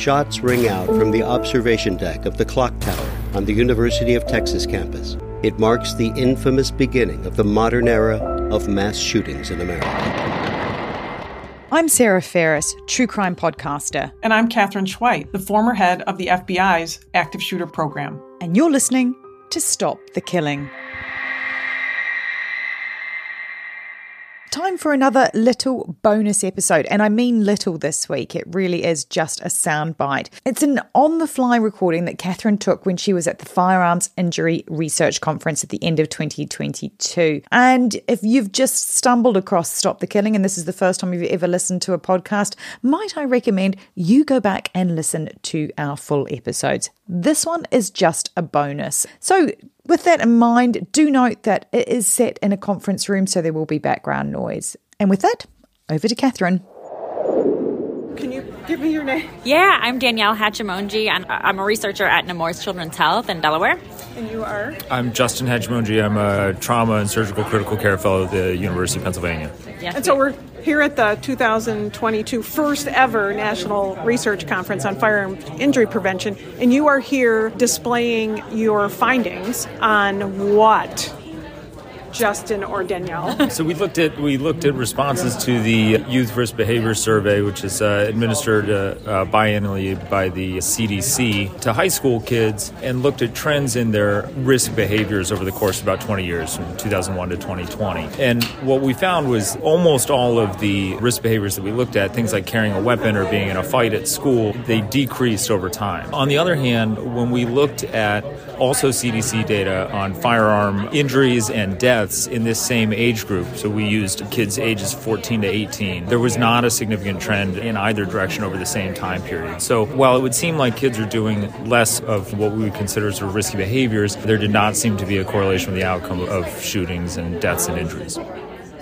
shots ring out from the observation deck of the clock tower on the University of Texas campus. It marks the infamous beginning of the modern era of mass shootings in America. I'm Sarah Ferris, true crime podcaster. And I'm Katherine Schweit, the former head of the FBI's active shooter program. And you're listening to Stop the Killing. Time for another little bonus episode, and I mean little this week. It really is just a soundbite. It's an on the fly recording that Katherine took when she was at the Firearms Injury Research Conference at the end of 2022. And if you've just stumbled across Stop the Killing and this is the first time you've ever listened to a podcast, might I recommend you go back and listen to our full episodes? This one is just a bonus. So with that in mind, do note that it is set in a conference room, so there will be background noise. And with that, over to Katherine. Can you give me your name? Yeah, I'm Danielle Hatchimonji, and I'm a researcher at Nemours Children's Health in Delaware. And you are? I'm Justin Hatchimonji. I'm a trauma and surgical critical care fellow at the University of Pennsylvania. Yes, and so we're here at the 2022 first ever National Research Conference on Firearm Injury Prevention, and you are here displaying your findings on what? Justin or Danielle? so we looked at we looked at responses to the Youth Risk Behavior Survey, which is uh, administered uh, uh, biannually by the CDC to high school kids, and looked at trends in their risk behaviors over the course of about 20 years, from 2001 to 2020. And what we found was almost all of the risk behaviors that we looked at, things like carrying a weapon or being in a fight at school, they decreased over time. On the other hand, when we looked at also CDC data on firearm injuries and deaths in this same age group. So we used kids ages 14 to 18. There was not a significant trend in either direction over the same time period. So while it would seem like kids are doing less of what we would consider sort of risky behaviors, there did not seem to be a correlation with the outcome of shootings and deaths and injuries.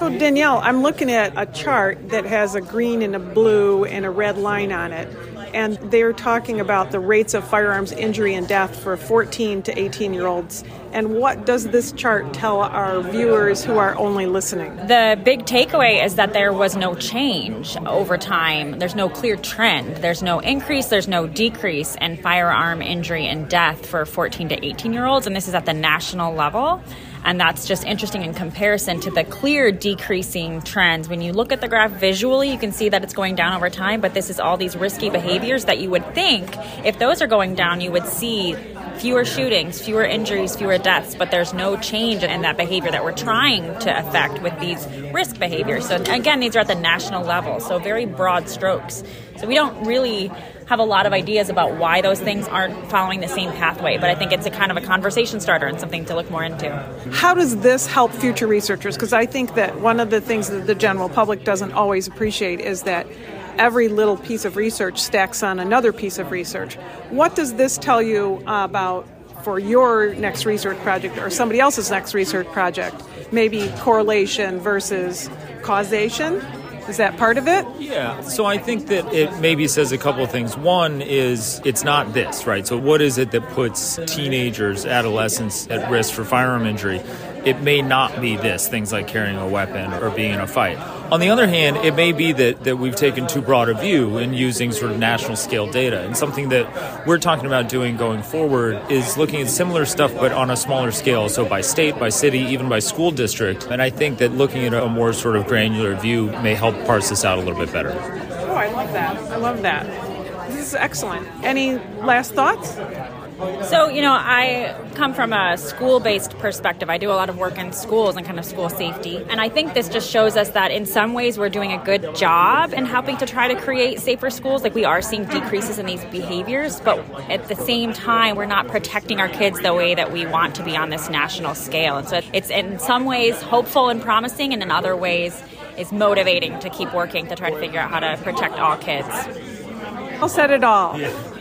So, Danielle, I'm looking at a chart that has a green and a blue and a red line on it and they're talking about the rates of firearms injury and death for 14 to 18 year olds. And what does this chart tell our viewers who are only listening? The big takeaway is that there was no change over time. There's no clear trend. There's no increase, there's no decrease in firearm injury and death for 14 to 18 year olds, and this is at the national level. And that's just interesting in comparison to the clear decreasing trends. When you look at the graph visually, you can see that it's going down over time, but this is all these risky behaviors that you would think if those are going down, you would see fewer shootings, fewer injuries, fewer deaths, but there's no change in that behavior that we're trying to affect with these risk behaviors. So, again, these are at the national level, so very broad strokes. So, we don't really have a lot of ideas about why those things aren't following the same pathway, but I think it's a kind of a conversation starter and something to look more into. How does this help future researchers? Because I think that one of the things that the general public doesn't always appreciate is that every little piece of research stacks on another piece of research. What does this tell you about for your next research project or somebody else's next research project? Maybe correlation versus causation? Is that part of it? Yeah. So I think that it maybe says a couple of things. One is it's not this, right? So what is it that puts teenagers, adolescents at risk for firearm injury? It may not be this, things like carrying a weapon or being in a fight. On the other hand, it may be that, that we've taken too broad a view in using sort of national scale data. And something that we're talking about doing going forward is looking at similar stuff but on a smaller scale. So by state, by city, even by school district. And I think that looking at a more sort of granular view may help parse this out a little bit better. Oh, I love that. I love that. This is excellent. Any last thoughts? So, you know, I come from a school based perspective. I do a lot of work in schools and kind of school safety. And I think this just shows us that in some ways we're doing a good job in helping to try to create safer schools. Like we are seeing decreases in these behaviors, but at the same time, we're not protecting our kids the way that we want to be on this national scale. And so it's in some ways hopeful and promising, and in other ways, is motivating to keep working to try to figure out how to protect all kids. I'll set it all. Yeah.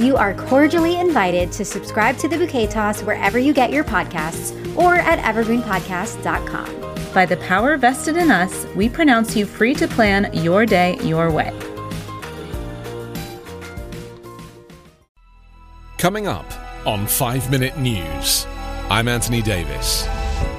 You are cordially invited to subscribe to the Bouquet Toss wherever you get your podcasts or at evergreenpodcast.com. By the power vested in us, we pronounce you free to plan your day your way. Coming up on 5 Minute News, I'm Anthony Davis.